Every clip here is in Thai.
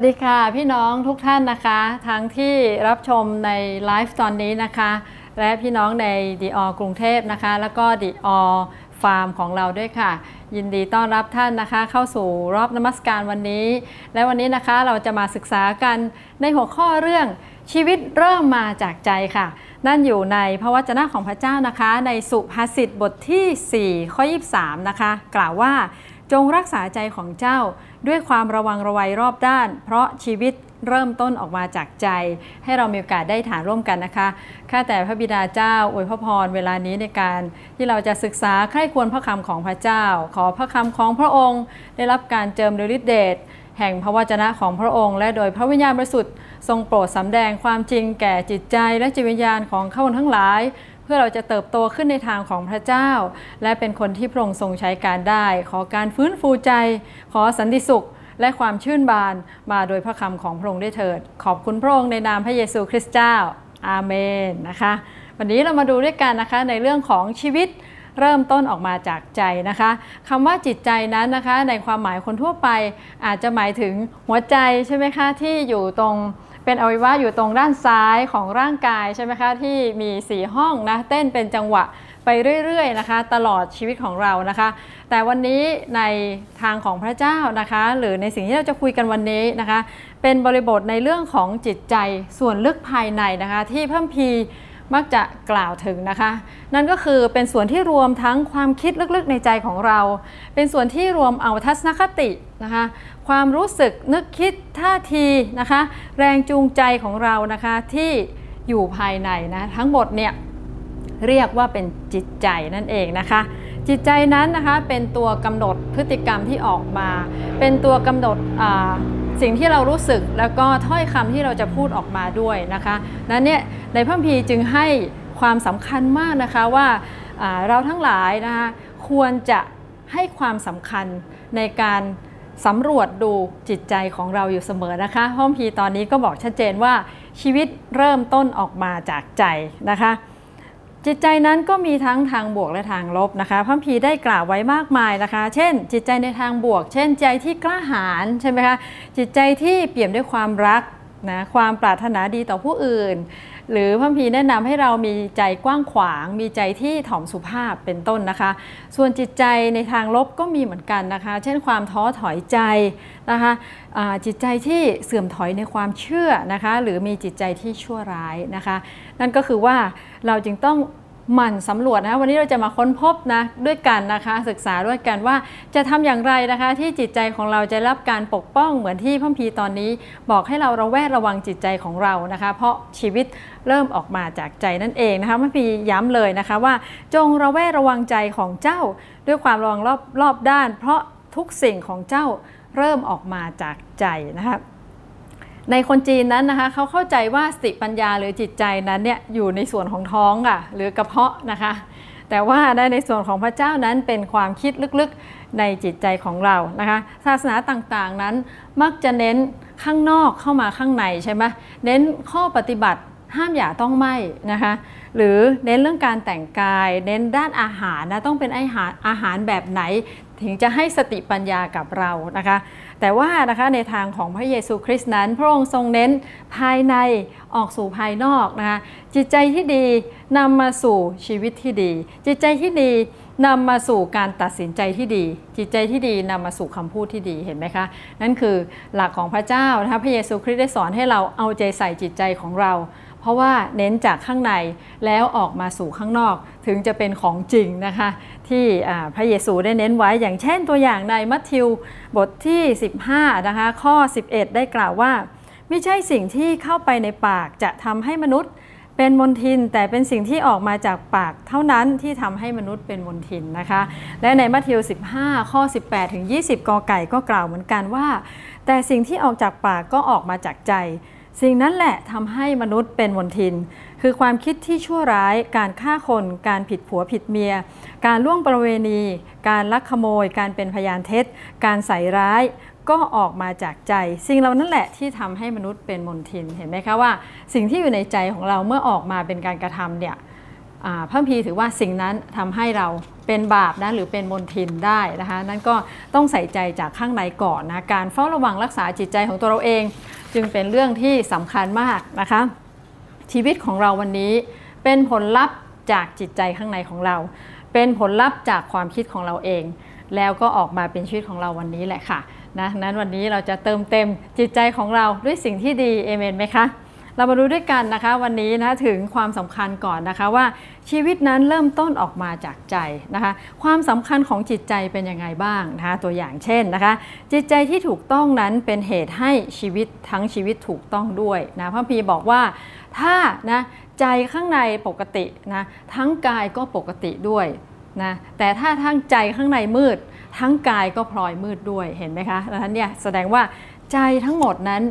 สวัสดีค่ะ พี่น้องทุกท่านนะคะ ทั้งที่รับชมในไลฟ์ตอนนี้นะคะ และพี่น้องในดีออกรุงเทพนะคะ แล้วก็ดีออฟาร์มของเราด้วยค่ะ ยินดีต้อนรับท่านนะคะ เข้าสู่รอบนมัสการวันนี้ และวันนี้นะคะเราจะมาศึกษากันในหัวข้อเรื่องชีวิตเริ่มมาจากใจค่ะ นั่นอยู่ในพระวจนะของพระเจ้านะคะ ในสุภาษิตบทที่ 4 ข้อ 23 นะคะ กล่าวว่าจงรักษาใจของเจ้า ด้วยความระวังระวัยรอบด้าน เพราะชีวิตเริ่มต้นออกมาจากใจ ให้เรามีโอกาสได้ฐานร่วมกันนะคะข้าแต่พระบิดาเจ้าอวยพระพรเวลานี้ในการที่เราจะศึกษาใคร่ควรพระคำของพระเจ้า ขอพระคำของพระองค์ ได้รับการเจิมโดยฤทธิเดชแห่งพระวจนะของพระองค์ และโดยพระวิญญาณบริสุทธิ์ทรงโปรดสำแดงความจริงแก่จิตใจและจิตวิญญาณของข้าพทั้งหลาย พื่อเราจะเติบโตขึ้นในทางของพระเจ้า และเป็นคนที่พระองค์ทรงใช้การได้ ขอการฟื้นฟูใจ ขอสันติสุขและความชื่นบานมาโดยพระคำของพระองค์ได้เถิด ขอบคุณพระองค์ในนามพระเยซูคริสต์เจ้า อาเมนนะคะ วันนี้เรามาดูด้วยกันนะคะในเรื่องของชีวิตเริ่มต้นออกมาจากใจนะคะคำว่าจิตใจนั้นนะคะ ในความหมายคนทั่วไปอาจจะหมายถึงหัวใจใช่ไหมคะที่อยู่ตรง เป็นอวัยวะอยู่ตรงด้านซ้ายของร่างกายใช่ไหมคะที่มีสีห้องนะเต้นเป็นจังหวะไปเรื่อยๆนะคะ ตลอดชีวิตของเรานะคะ แต่วันนี้ในทางของพระเจ้านะคะ หรือในสิ่งที่เราจะคุยกันวันนี้นะคะ เป็นบริบทในเรื่องของจิตใจส่วนลึกภายในนะคะ ที่เพิ่มพี มักจะกล่าวถึงนะคะ นั่นก็คือเป็นส่วนที่รวมทั้งความคิดลึกๆในใจของเรา เป็นส่วนที่รวมเอาทัศนคตินะคะ ความรู้สึกนึกคิดท่าทีนะคะ แรงจูงใจของเรานะคะที่อยู่ภายในนะทั้งหมดเนี่ยเรียกว่าเป็นจิตใจนั่นเองนะคะ จิตใจนั้นนะคะเป็นตัวกำหนดพฤติกรรมที่ออกมา เป็นตัวกำหนดสิ่งที่เรารู้สึกแล้วก็ถ้อยคำที่เราจะพูดออกมาด้วยนะคะนั้นเนี่ยในพระพีจึงให้ความสำคัญมากนะคะว่าเราทั้งหลายนะคะควรจะให้ความสำคัญในการสำรวจดูจิตใจของเราอยู่เสมอนะคะพระพีตอนนี้ก็บอกชัดเจนว่าชีวิตเริ่มต้นออกมาจากใจนะคะ จิตใจนั้นก็มีทั้งทางบวกและทางลบนะคะพระพีได้กล่าวไว้มากมายนะคะ เช่น จิตใจในทางบวก เช่นใจที่กล้าหาญใช่ไหมคะจิตใจที่เปี่ยมด้วยความรัก นะความปรารถนาดีต่อผู้อื่น หรือพระพีแนะนำให้เรามีใจกว้างขวาง มีใจที่ถ่อมสุภาพเป็นต้นนะคะ ส่วนจิตใจในทางลบก็มีเหมือนกันนะคะ เช่นความท้อถอยใจนะคะจิตใจที่เสื่อมถอยในความเชื่อนะคะ หรือมีจิตใจที่ชั่วร้ายนะคะ นั่นก็คือว่าเราจึงต้อง หมั่นสำรวจนะวันนี้เราจะมาค้นพบนะด้วยกันนะคะศึกษาด้วยกันว่าจะทำอย่างไรนะคะ ที่จิตใจของเราจะรับการปกป้องเหมือนที่พระพีตอนนี้ บอกให้เราระแวดระวังจิตใจของเรานะคะ เพราะชีวิตเริ่มออกมาจากใจนั่นเองนะคะพระพีย้ำเลยนะคะว่า จงระแวดระวังใจของเจ้า ด้วยความระวังรอบรอบด้าน เพราะทุกสิ่งของเจ้าเริ่มออกมาจากใจนะคะ ในคนจีนนั้นนะคะเขาเข้าใจว่าสติปัญญาหรือจิตใจนั้นเนี่ยอยู่ในส่วนของท้องค่ะหรือกระเพาะนะคะ แต่ว่าในส่วนของพระเจ้านั้นเป็นความคิดลึกๆในจิตใจของเรานะคะ ศาสนาต่างๆนั้นมักจะเน้นข้างนอกเข้ามาข้างในใช่ไหมเน้นข้อปฏิบัติห้ามอย่าต้องไม่นะคะ หรือเน้นเรื่องการแต่งกาย เน้นด้านอาหารนะต้องเป็นอาหารอาหารแบบไหน ถึงจะให้สติปัญญากับเรานะคะ แต่ว่านะคะในทางของพระเยซูคริสต์นั้น พระองค์ทรงเน้นภายในออกสู่ภายนอกนะคะจิตใจที่ดีนำมาสู่ชีวิตที่ดี จิตใจที่ดีนำมาสู่การตัดสินใจที่ดี จิตใจที่ดีนำมาสู่คำพูดที่ดีเห็นไหมคะ นั่นคือหลักของพระเจ้านะคะพระเยซูคริสต์ได้สอนให้เราเอาใจใส่จิตใจของเรา เพราะว่าเน้นจากข้างในแล้วออกมาสู่ข้างนอก ถึงจะเป็นของจริงนะคะ ที่พระเยซูได้เน้นไว้อย่างเช่นตัวอย่างในมัทธิวบทที่ 15 นะคะ ข้อ 11 ได้กล่าวว่า ไม่ใช่สิ่งที่เข้าไปในปากจะทำให้มนุษย์เป็นมนทินแต่เป็นสิ่งที่ออกมาจากปากเท่านั้นที่ทำให้มนุษย์เป็นมนทินนะคะ และในมัทธิว 15 ข้อ 18 ถึง 20 กอไก่ก็กล่าวเหมือนกันว่า แต่สิ่งที่ออกจากปากก็ออกมาจากใจ สิ่งนั้นแหละทำให้มนุษย์เป็นมนทิน คือความคิดที่ชั่วร้าย การฆ่าคน การผิดผัวผิดเมีย การล่วงประเวณี การลักขโมย การเป็นพยานเท็จ การใส่ร้ายก็ออกมาจากใจ สิ่งเหล่านั้นแหละที่ทำให้มนุษย์เป็นมนทินเห็นไหมคะว่า สิ่งที่อยู่ในใจของเราเมื่อออกมาเป็นการกระทำเนี่ยพระพีถือว่าสิ่งนั้นทำให้เรา เป็นบาปนะหรือเป็นมลทินได้นะคะ นั่นก็ต้องใส่ใจจากข้างในก่อนนะการเฝ้าระวังรักษาจิตใจของตัวเราเอง จึงเป็นเรื่องที่สำคัญมากนะคะ ชีวิตของเราวันนี้เป็นผลลัพธ์จากจิตใจข้างในของเรา เป็นผลลัพธ์จากความคิดของเราเอง แล้วก็ออกมาเป็นชีวิตของเราวันนี้แหละค่ะนะนั้นวันนี้เราจะเติมเต็มจิตใจของเราด้วยสิ่งที่ดีเอเมนไหมคะ เรามาดูด้วยกันนะคะวันนี้นะถึงความสำคัญก่อนนะคะว่าชีวิตนั้นเริ่มต้นออกมาจากใจนะคะ ความสำคัญของจิตใจเป็นยังไงบ้างนะคะตัวอย่างเช่นนะคะ จิตใจที่ถูกต้องนั้นเป็นเหตุให้ชีวิตทั้งชีวิตถูกต้องด้วยนะพระพีบอกว่าถ้านะใจข้างในปกตินะทั้งกายก็ปกติด้วยนะแต่ถ้าทั้งใจข้างในมืด ทั้งกายก็พลอยมืดด้วยเห็นไหมคะดังนั้นเนี่ยแสดงว่าใจทั้งหมดนั้น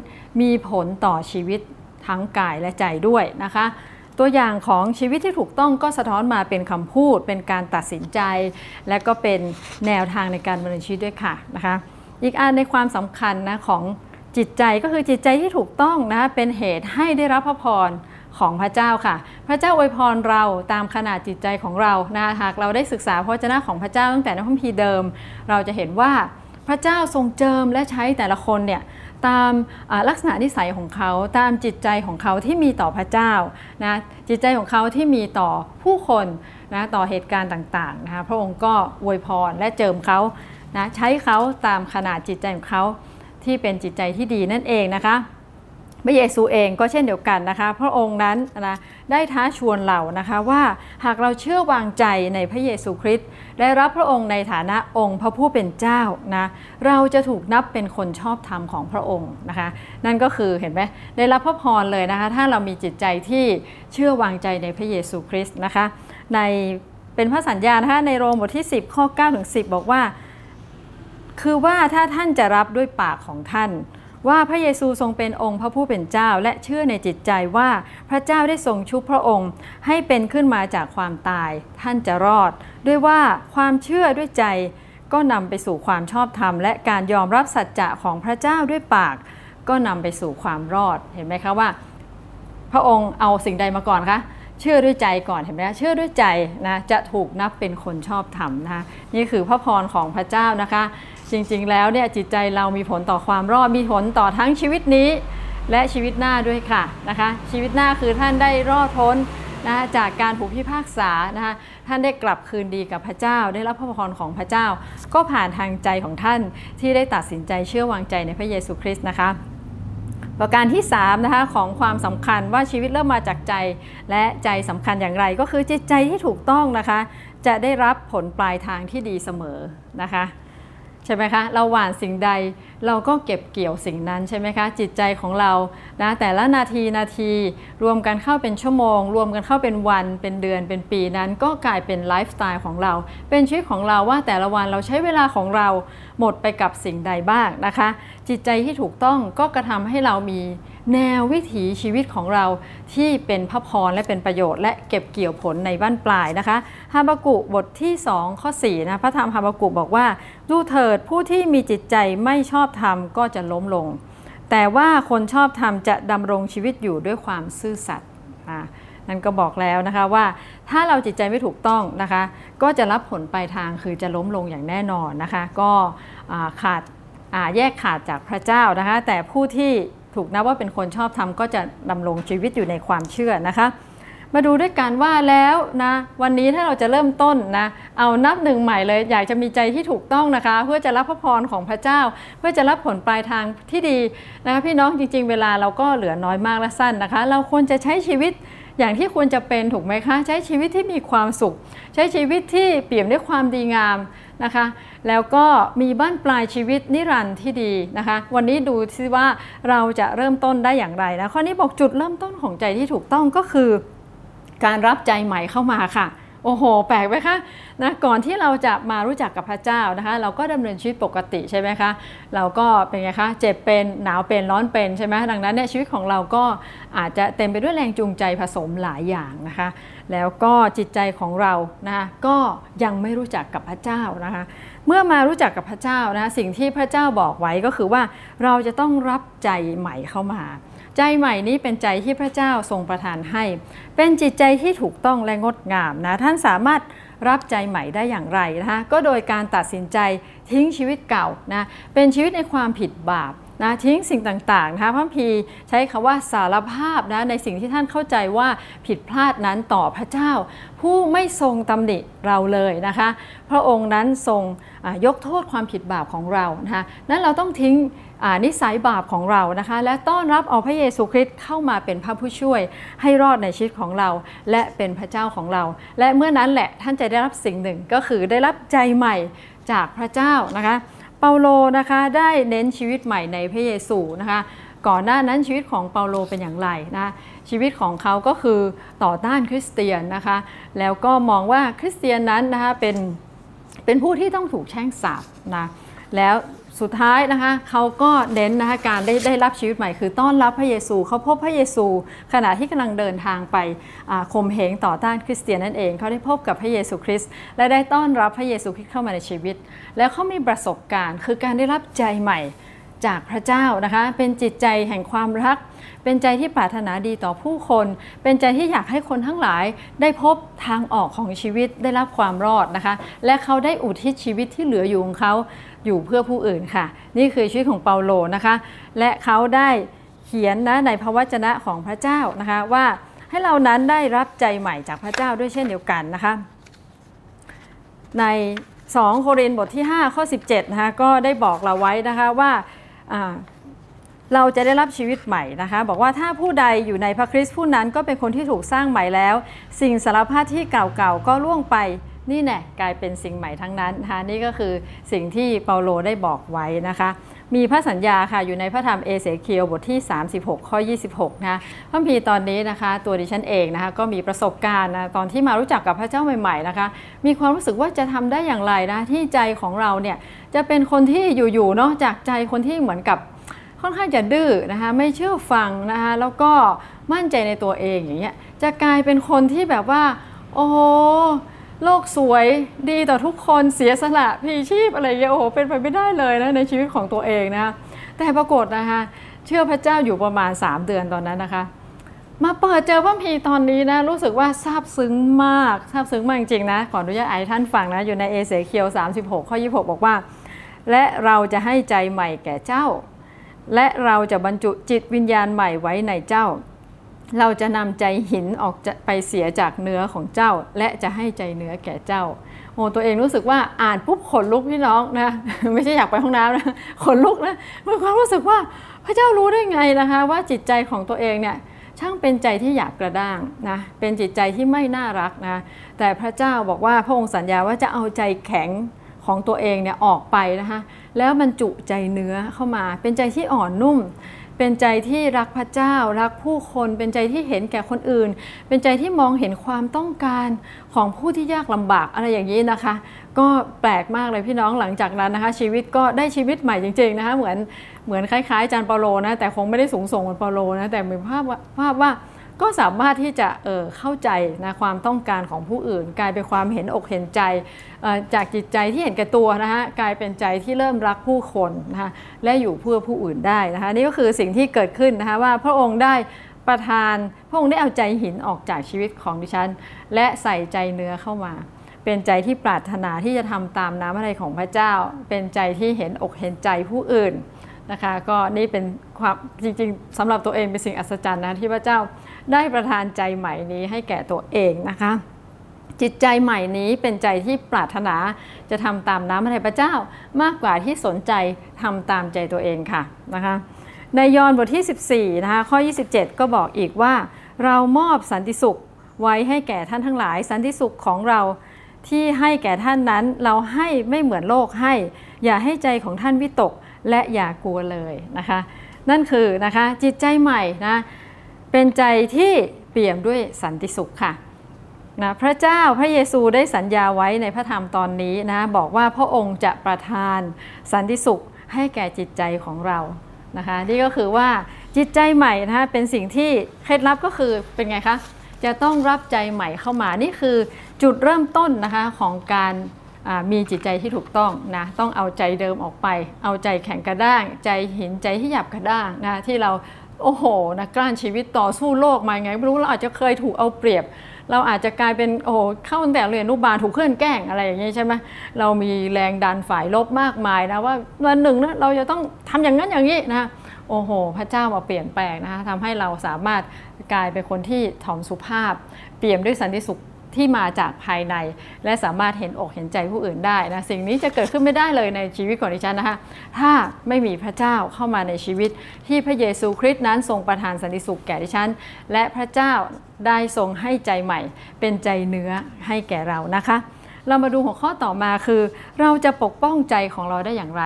มีผลต่อชีวิต ทั้งกายและใจด้วยนะคะ ตัวอย่างของชีวิตที่ถูกต้องก็สะท้อนมาเป็นคำพูด เป็นการตัดสินใจ และก็เป็นแนวทางในการดำเนินชีวิตด้วยค่ะนะคะ อีกอันในความสำคัญนะของจิตใจก็คือจิตใจที่ถูกต้องนะเป็นเหตุให้ได้รับพระพรของพระเจ้าค่ะ พระเจ้าอวยพรเราตามขนาดจิตใจของเรานะหากเราได้ศึกษาพระเจ้าของพระเจ้าตั้งแต่ในพระคัมภีร์เดิม เราจะเห็นว่า พระเจ้าทรงเจิมและใช้แต่ละคนเนี่ยตามลักษณะนิสัยของเขาตามจิตใจของเขาที่มีต่อพระเจ้านะจิตใจของเขาที่มีต่อผู้คนนะต่อเหตุการณ์ต่างๆนะคะพระองค์ก็อวยพรและเจิมเขานะใช้เขาตามขนาดจิตใจของเขาที่เป็นจิตใจที่ดีนั่นเองนะคะ พระเยซูเองก็เช่นเดียวกันนะคะ พระองค์นั้นนะได้ท้าชวนเรานะคะว่าหากเราเชื่อวางใจในพระเยซูคริสต์ได้รับพระองค์ในฐานะองค์พระผู้เป็นเจ้านะเราจะถูกนับเป็นคนชอบธรรมของพระองค์นะคะ นั่นก็คือเห็นไหมได้รับพระพรเลยนะคะ ถ้าเรามีจิตใจที่เชื่อวางใจในพระเยซูคริสต์นะคะ ในเป็นพระสัญญานะคะในโรมบทที่ 10 ข้อ9ถึง10 บอกว่า คือว่าถ้าท่านจะรับด้วยปากของท่าน ว่าพระเยซูทรงเป็นองค์พระผู้เป็นเจ้า และเชื่อในจิตใจว่าพระเจ้าได้ทรงชุบพระองค์ ให้เป็นขึ้นมาจากความตาย ท่านจะรอด ด้วยว่าความเชื่อด้วยใจ ก็นำไปสู่ความชอบธรรม และการยอมรับสัจจะของพระเจ้าด้วยปาก ก็นำไปสู่ความรอดเห็นไหมคะว่า พระองค์เอาสิ่งใดมาก่อนคะเชื่อด้วยใจก่อนเห็นไหมเชื่อด้วยใจนะจะถูกนับเป็นคนชอบธรรมนะคะนี่คือพระพรของพระเจ้านะคะ จริงๆ แล้วเนี่ยจิตใจเรามีผลต่อความรอดมีผลต่อทั้งชีวิตนี้ และชีวิตหน้าด้วยค่ะนะคะ ชีวิตหน้าคือท่านได้รอดพ้นนะจากการผูกพิพากษานะคะท่านได้กลับคืนดีกับพระเจ้า ได้รับพระพรของพระเจ้า ก็ผ่านทางใจของท่านที่ได้ตัดสินใจเชื่อวางใจในพระเยซูคริสต์นะคะ ประการที่3นะคะของความสำคัญว่าชีวิตเริ่มมาจากใจและใจสำคัญอย่างไร ก็คือจิตใจที่ถูกต้องนะคะ จะได้รับผลปลายทางที่ดีเสมอนะคะ ใช่ไหมคะ เราหว่านสิ่งใด เราก็เก็บเกี่ยวสิ่งนั้นใช่ไหมคะ จิตใจของเรานะแต่ละนาทีนาที รวมกันเข้าเป็นชั่วโมง รวมกันเข้าเป็นวัน เป็นเดือน เป็นปีนั้น ก็กลายเป็นไลฟ์สไตล์ของเรา เป็นชีวิตของเราว่าแต่ละวันเราใช้เวลาของเราหมดไปกับสิ่งใดบ้างนะคะ จิตใจที่ถูกต้องก็กระทำให้เรามีแนววิถีชีวิตของเราที่เป็นพระพรและเป็นประโยชน์ และเก็บเกี่ยวผลในบ้านปลายนะคะฮาบากุบทที่ 2 ข้อ4นะพระธรรมฮาบากุบอกว่า ดูเถิดผู้ที่มีจิตใจไม่ชอบธรรมก็จะล้มลง แต่ว่าคนชอบธรรมจะดำรงชีวิตอยู่ด้วยความซื่อสัตย์นั่นก็บอกแล้วนะคะว่าถ้าเราจิตใจไม่ถูกต้องนะคะ ก็จะรับผลปลายทางคือจะล้มลงอย่างแน่นอนนะคะ ก็ขาดแยกขาดจากพระเจ้านะคะ แต่ผู้ที่ถูกนับว่าเป็นคนชอบทำก็จะดำรงชีวิตอยู่ในความเชื่อนะคะ มาดูด้วยกันว่าแล้วนะวันนี้ถ้าเราจะเริ่มต้นนะเอานับหนึ่งใหม่เลย อยากจะมีใจที่ถูกต้องนะคะ เพื่อจะรับพระพรของพระเจ้า เพื่อจะรับผลปลายทางที่ดีนะคะพี่น้องจริง ๆ เวลาเราก็เหลือน้อยมากและสั้นนะคะ เราควรจะใช้ชีวิตอย่างที่ควรจะเป็นถูกไหมคะ ใช้ชีวิตที่มีความสุข ใช้ชีวิตที่เปี่ยมด้วยความดีงามนะคะ แล้วก็มีบ้านปลายชีวิตนิรันดร์ที่ดีนะคะ วันนี้ดูซิว่าเราจะเริ่มต้นได้อย่างไรนะข้อนี้บอกจุดเริ่มต้นของใจที่ถูกต้องก็คือ การรับใจใหม่เข้ามาค่ะ โอ้โห แปลกไหมคะนะก่อนที่เราจะมารู้จักกับพระเจ้านะคะ เราก็ดำเนินชีวิตปกติใช่ไหมคะเราก็เป็นไงคะเจ็บเป็นหนาวเป็นร้อนเป็นใช่ไหมดังนั้นเนี่ยชีวิตของเราก็อาจจะเต็มไปด้วยแรงจูงใจผสมหลายอย่างนะคะ แล้วก็จิตใจของเรานะคะก็ยังไม่รู้จักกับพระเจ้านะคะ เมื่อมารู้จักกับพระเจ้านะสิ่งที่พระเจ้าบอกไว้ก็คือว่าเราจะต้องรับใจใหม่เข้ามา ใจใหม่นี้เป็นใจที่พระเจ้าทรงประทานให้ เป็นจิตใจที่ถูกต้องและงดงามนะ ท่านสามารถรับใจใหม่ได้อย่างไรนะคะก็โดยการตัดสินใจทิ้งชีวิตเก่านะเป็นชีวิตในความผิดบาปนะทิ้งสิ่งต่างๆนะคะพระพีใช้คำว่าสารภาพนะในสิ่งที่ท่านเข้าใจว่าผิดพลาดนั้นต่อพระเจ้า ผู้ไม่ทรงตำหนิเราเลยนะคะ พระองค์นั้นทรงยกโทษความผิดบาปของเรานะคะนั้นเราต้องทิ้ง นิสัยบาปของเรานะคะ และต้อนรับเอาพระเยซูคริสต์เข้ามาเป็นพระผู้ช่วยให้รอดในชีวิตของเรา และเป็นพระเจ้าของเรา และเมื่อนั้นแหละท่านจะได้รับสิ่งหนึ่งก็คือได้รับใจใหม่จากพระเจ้านะคะ เปาโลนะคะได้เน้นชีวิตใหม่ในพระเยซูนะคะก่อนหน้านั้นชีวิตของเปาโลเป็นอย่างไรนะชีวิตของเขาก็คือต่อต้านคริสเตียนนะคะ แล้วก็มองว่าคริสเตียนนั้นนะคะเป็นเป็นผู้ที่ต้องถูกแช่งสาปนะแล้ว สุดท้ายนะคะเขาก็เน้นนะคะการได้ได้รับชีวิตใหม่คือต้อนรับพระเยซูเขาพบพระเยซู ขณะที่กำลังเดินทางไปข่มเหงต่อต้านคริสเตียนนั่นเองเขาได้พบกับพระเยซูคริสต์และได้ต้อนรับพระเยซูคริสต์เข้ามาในชีวิต แล้วเขามีประสบการณ์ คือการได้รับใจใหม่จากพระเจ้านะคะเป็นจิตใจแห่งความรัก เป็นใจที่ปรารถนาดีต่อผู้คน เป็นใจที่อยากให้คนทั้งหลายได้พบทางออกของชีวิตได้รับความรอดนะคะ และเขาได้อุทิศชีวิตที่เหลืออยู่ของเขา อยู่เพื่อผู้อื่นค่ะ นี่คือชีวิตของเปาโลนะคะ และเขาได้เขียนนะในพระวจนะของพระเจ้านะคะว่าให้เรานั้นได้รับใจใหม่จากพระเจ้าด้วยเช่นเดียวกันนะคะใน 2 โครินธ์บทที่ 5 ข้อ 17นะคะก็ได้บอกเราไว้นะคะว่าเราจะได้รับชีวิตใหม่นะคะบอกว่าถ้าผู้ใดอยู่ในพระคริสต์ผู้นั้นก็เป็นคนที่ถูกสร้างใหม่แล้ว สิ่งสารพัดที่เก่าๆก็ล่วงไป นี่แน่กลายเป็นสิ่งใหม่ทั้งนั้นนะคะนี่ก็คือสิ่งที่เปาโลได้บอกไว้นะคะ มีพระสัญญาค่ะอยู่ในพระธรรมเอเสเคียวบทที่ 36 ข้อ 26 นะพระพีตอนนี้นะคะ ตัวดิฉันเองนะคะก็มีประสบการณ์นะตอนที่มารู้จักกับพระเจ้าใหม่ ๆนะคะ มีความรู้สึกว่าจะทำได้อย่างไรนะที่ใจของเราเนี่ยจะเป็นคนที่อยู่ๆเนาะจากใจคนที่เหมือนกับค่อนข้างจะดื้อนะคะไม่เชื่อฟังนะคะแล้วก็มั่นใจในตัวเองอย่างเงี้ยจะกลายเป็นคนที่แบบว่า โอ้ โลกสวยดีต่อทุกคนเสียสละพีชีพอะไรเงี้ยโอ้โหเป็นไปไม่ได้เลยนะในชีวิตของตัวเองนะแต่ปรากฏนะคะเชื่อพระเจ้าอยู่ประมาณ 3 เดือนตอนนั้นนะคะ มาเปิดเจอพระพีตอนนี้นะรู้สึกว่าซาบซึ้งมากซาบซึ้งมากจริงๆนะขออนุญาตไอ้ท่านฟังนะอยู่ในเอเสเคียว 36 ข้อ 26 บอกว่า และเราจะให้ใจใหม่แก่เจ้า และเราจะบรรจุจิตวิญญาณใหม่ไว้ในเจ้า เราจะนำใจหินออกไปเสียจากเนื้อของเจ้า และจะให้ใจเนื้อแก่เจ้า โอ้ตัวเองรู้สึกว่าอ่านปุ๊บขนลุกพี่น้องนะไม่ใช่อยากไปห้องน้ำนะขนลุกนะมีความรู้สึกว่าพระเจ้ารู้ได้ไงนะคะ ว่าจิตใจของตัวเองเนี่ยช่างเป็นใจที่หยาบกระด้างนะเป็นจิตใจที่ไม่น่ารักนะแต่พระเจ้าบอกว่าพระองค์สัญญาว่าจะเอาใจแข็งของตัวเองเนี่ยออกไปนะคะแล้วบรรจุใจเนื้อเข้ามาเป็นใจที่อ่อนนุ่ม เป็นใจที่รักพระเจ้า รักผู้คน เป็นใจที่เห็นแก่คนอื่น เป็นใจที่มองเห็นความต้องการของผู้ที่ยากลำบากอะไรอย่างนี้นะคะ ก็แปลกมากเลยพี่น้องหลังจากนั้นนะคะ ชีวิตก็ได้ชีวิตใหม่จริง ๆนะคะ เหมือนเหมือนคล้ายๆอาจารย์เปาโลนะแต่คงไม่ได้สูงส่งเหมือนเปาโลนะแต่มีภาพว่าภาพว่า ก็สามารถที่จะเเข้าใจนะความต้องการของผู้อื่น กลายเป็นความเห็นอกเห็นใจ จากจิตใจที่เห็นแก่ตัวนะคะกลายเป็นใจที่เริ่มรักผู้คนนะคะและอยู่เพื่อผู้อื่นได้นะคะนี่ก็คือสิ่งที่เกิดขึ้นนะคะว่าพระองค์ได้ประทานพระองค์ได้เอาใจหินออกจากชีวิตของดิฉัน และใส่ใจเนื้อเข้ามาเป็นใจที่ปรารถนาที่จะทำตามน้ำอะไรของพระเจ้า เป็นใจที่เห็นอกเห็นใจผู้อื่น นะคะ ก็นี่เป็นความจริงๆสำหรับตัวเองเป็นสิ่งอัศจรรย์นะที่พระเจ้าได้ประทานใจใหม่นี้ให้แก่ตัวเองนะคะ จิตใจใหม่นี้เป็นใจที่ปรารถนาจะทำตามน้ำพระทัยพระเจ้ามากกว่าที่สนใจทำตามใจตัวเองค่ะนะคะในยอห์นบทที่ 14 นะคะข้อ 27 ก็บอกอีกว่า เรามอบสันติสุขไว้ให้แก่ท่านทั้งหลาย สันติสุขของเราที่ให้แก่ท่านนั้น เราให้ไม่เหมือนโลกให้ อย่าให้ใจของท่านวิตก และอย่ากลัวเลยนะคะ นั่นคือนะคะจิตใจใหม่นะเป็นใจที่เปี่ยมด้วยสันติสุขค่ะนะพระเจ้าพระเยซูได้สัญญาไว้ในพระธรรมตอนนี้นะบอกว่าพระองค์จะประทานสันติสุขให้แก่จิตใจของเรานะคะนี่ก็คือว่าจิตใจใหม่นะคะเป็นสิ่งที่เคล็ดลับก็คือเป็นไงคะจะต้องรับใจใหม่เข้ามานี่คือจุดเริ่มต้นนะคะของการ มีจิตใจที่ถูกต้องนะต้องเอาใจเดิมออกไป เอาใจแข็งกระด้าง ใจหินใจที่หยับกระด้างนะที่เราโอ้โหนะกล้านชีวิตต่อสู้โลกมาไงไม่รู้เราอาจจะเคยถูกเอาเปรียบ เราอาจจะกลายเป็นโอ้โหเข้าตั้งแต่เรียนนุบาลถูกเพื่อนแกล้งอะไรอย่างนี้ใช่ไหมเรามีแรงดันฝ่ายลบมากมายนะว่าวันหนึ่งนะเราจะต้องทำอย่างนั้นอย่างนี้นะโอ้โห พระเจ้ามาเปลี่ยนแปลงนะคะทำให้เราสามารถกลายเป็นคนที่ถ่อมสุภาพ เปี่ยมด้วยสันติสุข ที่มาจากภายใน และสามารถเห็นอกเห็นใจผู้อื่นได้นะสิ่งนี้จะเกิดขึ้นไม่ได้เลยในชีวิตของดิฉันนะคะถ้าไม่มีพระเจ้าเข้ามาในชีวิต ที่พระเยซูคริสต์นั้นทรงประทานสันติสุขแก่ดิฉัน และพระเจ้าได้ทรงให้ใจใหม่ เป็นใจเนื้อให้แก่เรานะคะ เรามาดูหัวข้อต่อมาคือ เราจะปกป้องใจของเราได้อย่างไร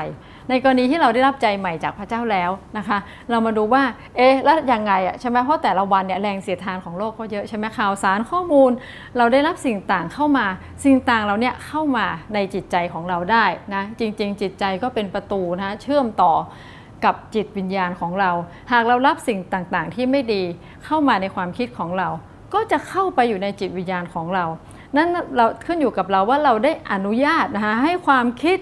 ในกรณีที่เราได้รับใจใหม่จากพระเจ้าแล้วนะคะ เรามาดูว่า เอ๊ะ แล้วยังไงอะใช่ไหมเพราะแต่ละวันเนี่ยแรงเสียดทานของโลกก็เยอะใช่ไหมข่าวสารข้อมูล เราได้รับสิ่งต่างเข้ามา สิ่งต่างเราเนี่ยเข้ามาในจิตใจของเราได้นะ จริง ๆ จิตใจก็เป็นประตูนะเชื่อมต่อกับจิตวิญญาณของเรา หากเรารับสิ่งต่างๆ ที่ไม่ดีเข้ามาในความคิดของเรา ก็จะเข้าไปอยู่ในจิตวิญญาณของเรา นั่นเราขึ้นอยู่กับเราว่าเราได้อนุญาตนะคะให้ความคิด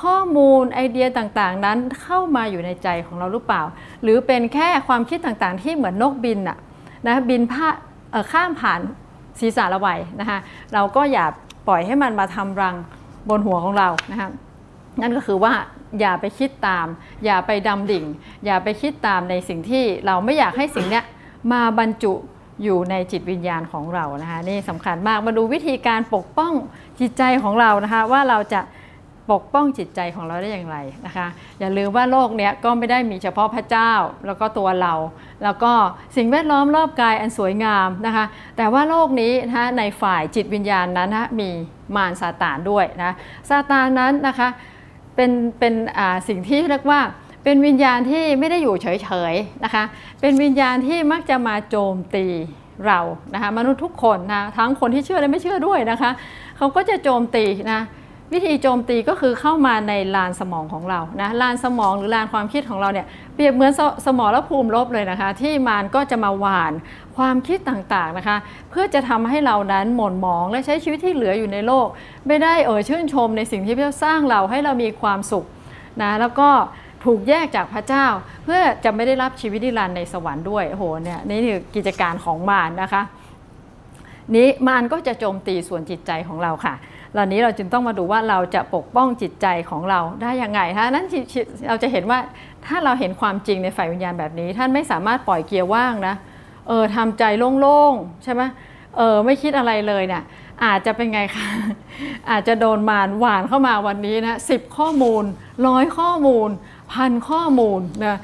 ข้อมูลไอเดียต่างๆ นั้นเข้ามาอยู่ในใจของเราหรือเปล่า หรือเป็นแค่ความคิดต่างๆ ที่เหมือนนกบินอะนะบินผ้าข้ามผ่านศีรษะเราไว้นะคะเราก็อย่าปล่อยให้มันมาทำรังบนหัวของเรานะคะนั่นก็คือว่าอย่าไปคิดตาม อย่าไปดำดิ่ง อย่าไปคิดตามในสิ่งที่เราไม่อยากให้สิ่งเนี้ยมาบรรจุอยู่ในจิตวิญญาณของเรานะคะนี่สำคัญมากมาดูวิธีการปกป้องจิตใจของเรานะคะว่าเราจะ ปกป้องจิตใจของเราได้อย่างไรนะคะ อย่าลืมว่าโลกเนี้ยก็ไม่ได้มีเฉพาะพระเจ้าแล้วก็ตัวเรา แล้วก็สิ่งแวดล้อมรอบกายอันสวยงามนะคะ แต่ว่าโลกนี้นะคะในฝ่ายจิตวิญญาณนั้นนะมีมารซาตานด้วยนะซาตานนั้นนะคะเป็นเป็นสิ่งที่เรียกว่าเป็นวิญญาณที่ไม่ได้อยู่เฉยๆนะคะ เป็นวิญญาณที่มักจะมาโจมตีเรานะคะมนุษย์ทุกคนนะทั้งคนที่เชื่อและไม่เชื่อด้วยนะคะเขาก็จะโจมตีนะ วิธีโจมตีก็คือเข้ามาในลานสมองของเรานะลานสมองหรือลานความคิดของเราเนี่ยเปรียบเหมือนสสมองและภูมิลบเลยนะคะ ที่มารก็จะมาหวานความคิดต่างๆนะคะ เพื่อจะทำให้เรานั้นหม่นหมองและใช้ชีวิตที่เหลืออยู่ในโลก ไม่ได้เอ่ยชื่นชมในสิ่งที่พระเจ้าสร้างเราให้เรามีความสุขนะแล้วก็ถูกแยกจากพระเจ้า เพื่อจะไม่ได้รับชีวิตนิรันดร์ในสวรรค์ด้วยโอ้โหเนี่ยนี่คือกิจการของมารนะคะ นี้มารก็จะโจมตีส่วนจิตใจของเราค่ะ เหล่านี้เราจึงต้องมาดูว่าเราจะปกป้องจิตใจของเราได้ยังไงคะนั้นเราจะเห็นว่าถ้าเราเห็นความจริงในฝ่ายวิญญาณแบบนี้ ท่านไม่สามารถปล่อยเกียร์ว่างนะเออทำใจโล่งๆใช่ไหมเออไม่คิดอะไรเลยเนี่ยอาจจะเป็นไงคะอาจจะโดนมารหว่านเข้ามาวันนี้นะสิบข้อมูลร้อยข้อมูลพันข้อมูลนะ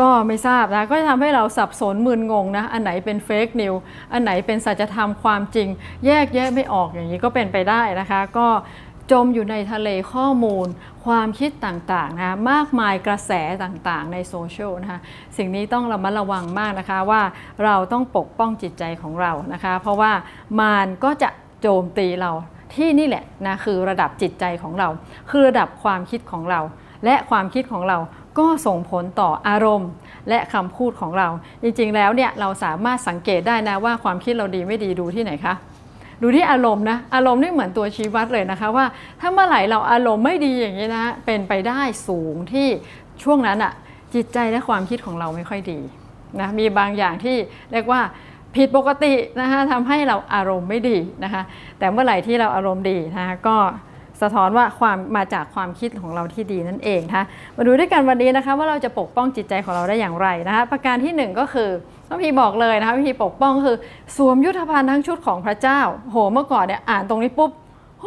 ก็ไม่ทราบนะ ก็จะทำให้เราสับสนมึนงงนะ อันไหนเป็น fake news อันไหนเป็นสัจธรรมความจริง แยกแยะไม่ออกอย่างนี้ก็เป็นไปได้นะคะ ก็จมอยู่ในทะเลข้อมูล ความคิดต่างๆนะมากมายกระแสต่างๆ ในโซเชียลนะคะสิ่งนี้ต้องระมัดระวังมากนะคะว่าเราต้องปกป้องจิตใจของเรานะคะ เพราะว่ามารก็จะโจมตีเราที่นี่แหละนะคือระดับจิตใจของเรา คือระดับความคิดของเรา และความคิดของเรา ก็ส่งผลต่ออารมณ์ และคำพูดของเรา จริงๆแล้วเนี่ยเราสามารถสังเกตได้นะว่าความคิดเราดีไม่ดีดูที่ไหนคะดูที่อารมณ์นะอารมณ์นี่เหมือนตัวชี้วัดเลยนะคะว่า ถ้าเมื่อไหร่เราอารมณ์ไม่ดีอย่างนี้นะเป็นไปได้สูงที่ช่วงนั้นอะจิตใจและความคิดของเราไม่ค่อยดีนะมีบางอย่างที่เรียกว่าผิดปกตินะคะทำให้เราอารมณ์ไม่ดีนะคะแต่เมื่อไหร่ที่เราอารมณ์ดีนะคะก็ สะท้อนว่าความมาจากความคิดของเราที่ดีนั่นเองนะคะมาดูด้วยกันวันนี้นะคะ ว่าเราจะปกป้องจิตใจของเราได้อย่างไรนะคะประการที่ 1 ก็คือต้องพี่บอกเลยนะคะวิธีปกป้องคือสวมยุทธภัณฑ์ทั้งชุดของพระเจ้า โหเมื่อก่อนเนี่ยอ่านตรงนี้ปุ๊บโห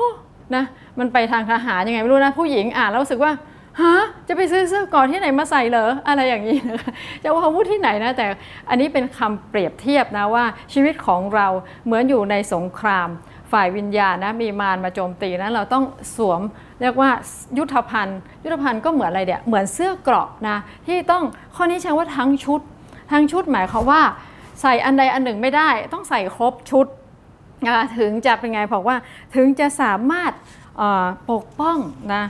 นะมันไปทางทหารยังไงไม่รู้นะผู้หญิงอ่านแล้วรู้สึกว่าฮะจะไปซื้อเสื้อก่อนที่ไหนมาใส่เหรออะไรอย่างนี้นะคะจะว่าพูดที่ไหนนะแต่อันนี้เป็นคำเปรียบเทียบนะว่าชีวิตของเราเหมือนอยู่ในสงคราม ฝ่ายวิญญาณนะมีมารมาโจมตีนะเราต้องสวมเรียกว่ายุทธภัณฑ์ ยุทธภัณฑ์ก็เหมือนอะไรเดียเหมือนเสื้อเกราะนะที่ต้องข้อนี้ใช้ว่าทั้งชุด ทั้งชุดหมายความว่า ใส่อันใดอันหนึ่งไม่ได้ ต้องใส่ครบชุดนะถึงจะเป็นไงบอกว่าถึงจะสามารถปกป้องนะ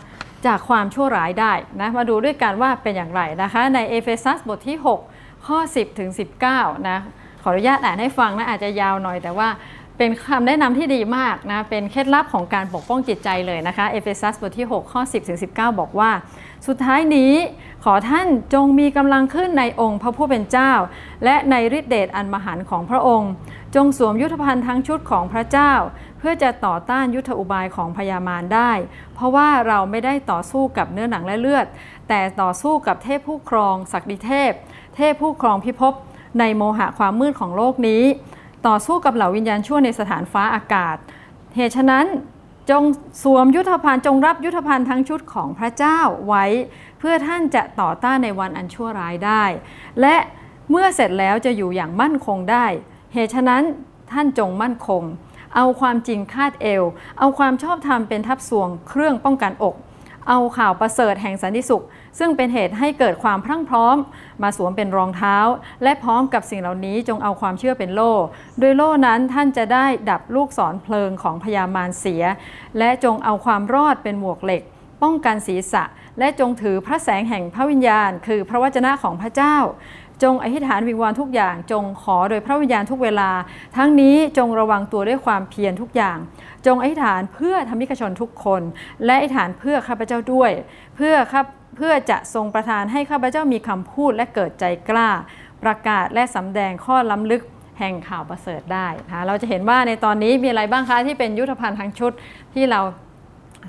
จากความชั่วร้ายได้นะมาดูด้วยกันว่าเป็นอย่างไรนะคะในเอเฟซัสบทที่ 6 ข้อ 10 ถึง 19 นะขออนุญาตอ่านให้ฟังนะอาจจะยาวหน่อยแต่ว่า เป็นคำแนะนำที่ดีมากนะ เป็นเคล็ดลับของการปกป้องจิตใจเลยนะคะ เอเฟซัสบทที่ 6 ข้อ 10ถึง19 บอกว่า สุดท้ายนี้ขอท่านจงมีกำลังขึ้นในองค์พระผู้เป็นเจ้า และในฤทธิเดชอันมหันของพระองค์จจงสวมยุทธภัณฑ์ทั้งชุดของพระเจ้า เพื่อจะต่อต้านยุทธอุบายของพญามารได้ เพราะว่าเราไม่ได้ต่อสู้กับเนื้อหนังและเลือด แต่ต่อสู้กับเทพผู้ครอง ศักดิเทพ เทพผู้ครองพิภพในโมหะความมืดของโลกนี้ ต่อสู้กับเหล่าวิญญาณชั่วในสถานฟ้าอากาศ เหตุฉะนั้นจงสวมยุทธภัณฑ์จงรับยุทธภัณฑ์ทั้งชุดของพระเจ้าไว้ เพื่อท่านจะต่อต้านในวันอันชั่วร้ายได้ และเมื่อเสร็จแล้วจะอยู่อย่างมั่นคงได้ เหตุฉะนั้นท่านจงมั่นคง เอาความจริงคาดเอว เอาความชอบธรรมเป็นทับสวงเครื่องป้องกันอก เอาข่าวประเสริฐแห่งสันติสุข ซึ่งเป็นเหตุให้เกิดความพรั่งพร้อม มาสวมเป็นรองเท้า และพร้อมกับสิ่งเหล่านี้จงเอาความเชื่อเป็นโล่ โดยโล่นั้นท่านจะได้ดับลูกศรเพลิงของพยามารเสีย และจงเอาความรอดเป็นหมวกเหล็ก ป้องกันศีรษะ และจงถือพระแสงแห่งพระวิญญาณ คือพระวจนะของพระเจ้าจงอธิษฐานวิงวอนทุกอย่าง จงขอโดยพระวิญญาณทุกเวลา ทั้งนี้จงระวังตัวด้วยความเพียรทุกอย่าง จงอธิษฐานเพื่อธรรมิกชนทุกคน และอธิษฐานเพื่อข้าพเจ้าด้วย เพื่อข้า เพื่อจะทรงประทานให้ข้าพเจ้ามีคำพูดและเกิดใจกล้า ประกาศและสำแดงข้อล้ำลึกแห่งข่าวประเสริฐได้นะเราจะเห็นว่าในตอนนี้มีอะไรบ้างคะที่เป็นยุทธภัณฑ์ทั้งชุดที่เรา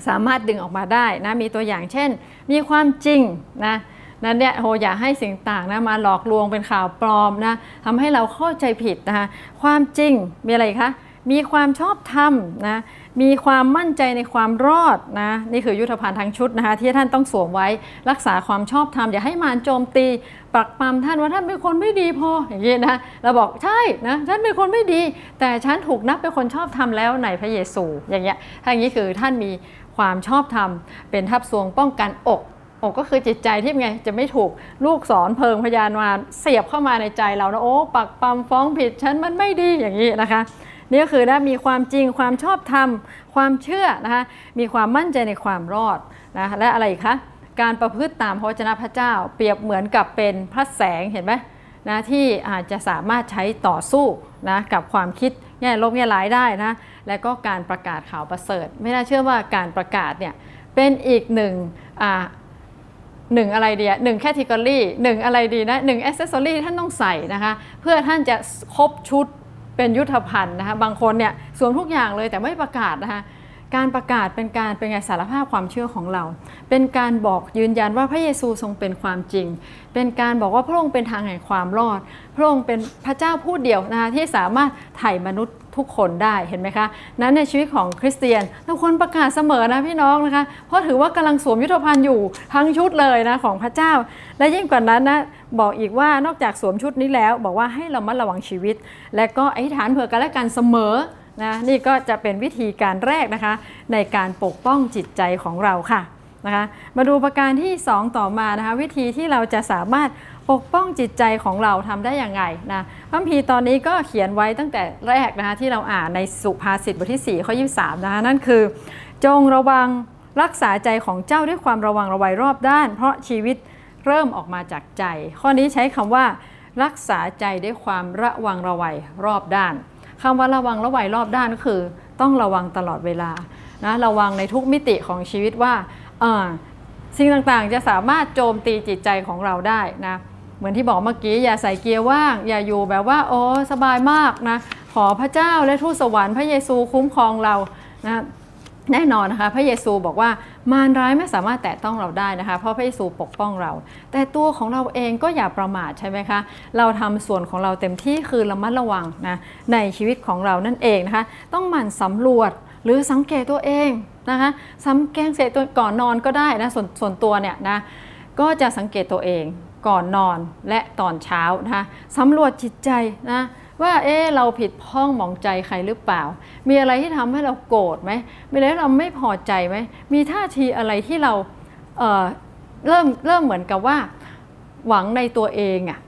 สามารถดึงออกมาได้นะมีตัวอย่างเช่น มีความจริงนะนั้นเนี่ยโหอย่าให้สิ่งต่างนะมาหลอกลวงเป็นข่าวปลอมนะทำให้เราเข้าใจผิดนะคะความจริงมีอะไรคะ มีความชอบธรรมนะมีความมั่นใจในความรอดนะนี่คือยุทธภัณฑ์ทั้งชุดนะคะที่ท่านต้องสวมไว้รักษาความชอบธรรมอย่าให้มารโจมตีปักปั๊มท่านว่าท่านเป็นคนไม่ดีพออย่างนี้นะเราบอกใช่นะฉันเป็นคนไม่ดี แต่ฉันถูกนับเป็นคนชอบธรรมแล้วในพระเยซูอย่างเงี้ยทางนี้คือท่านมีความชอบธรรมเป็นทับทรวงป้องกันอกอกก็คือจิตใจที่ไงจะไม่ถูกลูกสอนเพิงพยานมาเสียบเข้ามาในใจเรานะโอ้ปักปั๊มฟ้องผิดฉันมันไม่ดีอย่างนี้นะคะ นี่ก็คือนะมีความจริงความชอบธรรม ความเชื่อนะคะมีความมั่นใจในความรอดนะและอะไรอีกคะการประพฤติตามพระวจนะพระเจ้า เปรียบเหมือนกับเป็นพระแสงเห็นไหมนะที่อาจจะสามารถใช้ต่อสู้นะกับความคิดแง่ลบแง่ร้ายได้นะและก็การประกาศข่าวประเสริฐ ไม่น่าเชื่อว่าการประกาศเนี่ยเป็นอีกหนึ่งอ่าหนึ่งอะไรดีหนึ่ง category หนึ่งอะไรดีนะหนึ่งแอสเซสซอรี่ท่านต้องใส่นะคะ เพื่อท่านจะครบชุด เป็นยุทธภัณฑ์นะคะบางคนเนี่ยสวมทุกอย่างเลยแต่ไม่ประกาศนะคะการประกาศเป็นการเป็นไงสารภาพความเชื่อของเรา เป็นการบอกยืนยันว่าพระเยซูทรงเป็นความจริง เป็นการบอกว่าพระองค์เป็นทางแห่งความรอด พระองค์เป็นพระเจ้าผู้เดียวนะคะที่สามารถไถ่มนุษย์ ทุกคนได้เห็นไหมคะ นั้นในชีวิตของคริสเตียนเราควรประกาศเสมอนะพี่น้องนะคะ เพราะถือว่ากำลังสวมยุทธภัณฑ์อยู่ทั้งชุดเลยนะของพระเจ้า และยิ่งกว่านั้นนะบอกอีกว่านอกจากสวมชุดนี้แล้ว บอกว่าให้เรามาระวังชีวิต และก็อธิษฐานเผื่อกันและกันเสมอนะนี่ก็จะเป็นวิธีการแรกนะคะ ในการปกป้องจิตใจของเราค่ะนะคะมาดูประการที่ 2 ต่อมานะคะวิธีที่เราจะสามารถ ปกป้องจิตใจของเราทำได้อย่างไงนะพระพีตอนนี้ก็เขียนไว้ตั้งแต่แรกนะคะที่เราอ่านในสุภาษิตบทที่4ข้อ23นะคะนั่นคือ จงระวังรักษาใจของเจ้าด้วยความระวังระวัยรอบด้าน เพราะชีวิตเริ่มออกมาจากใจ ข้อนี้ใช้คำว่า รักษาใจด้วยความระวังระวัยรอบด้านคำว่าระวังระวัยรอบด้านก็คือ ต้องระวังตลอดเวลานะระวังในทุกมิติของชีวิตว่าสิ่งต่างๆจะสามารถโจมตีจิตใจของเราได้นะ เหมือนที่บอกเมื่อกี้อย่าใส่เกียร์ว่าง อย่าอยู่แบบว่าโอ้สบายมากนะขอพระเจ้าและทูตสวรรค์พระเยซูคุ้มครองเรานะแน่นอนนะคะ พระเยซูบอกว่ามารร้ายไม่สามารถแตะต้องเราได้นะคะ เพราะพระเยซูปกป้องเรา แต่ตัวของเราเองก็อย่าประมาทใช่ไหมคะ เราทำส่วนของเราเต็มที่คือระมัดระวังนะในชีวิตของเรานั่นเองนะคะ ต้องหมั่นสำรวจหรือสังเกตตัวเองนะคะสังเกตตัวก่อนนอนก็ได้นะส่วนส่วนตัวเนี่ยนะก็จะสังเกตตัวเอง ก่อนนอนและตอนเช้านะคะสำรวจจิตใจนะว่าเอ๊เราผิดพ้องมองใจใครหรือเปล่า มีอะไรที่ทำให้เราโกรธไหมมีอะไรที่เราไม่พอใจไหมมีท่าทีอะไรที่เราเเริ่มเริ่มเหมือนกับว่าหวังในตัวเองอะ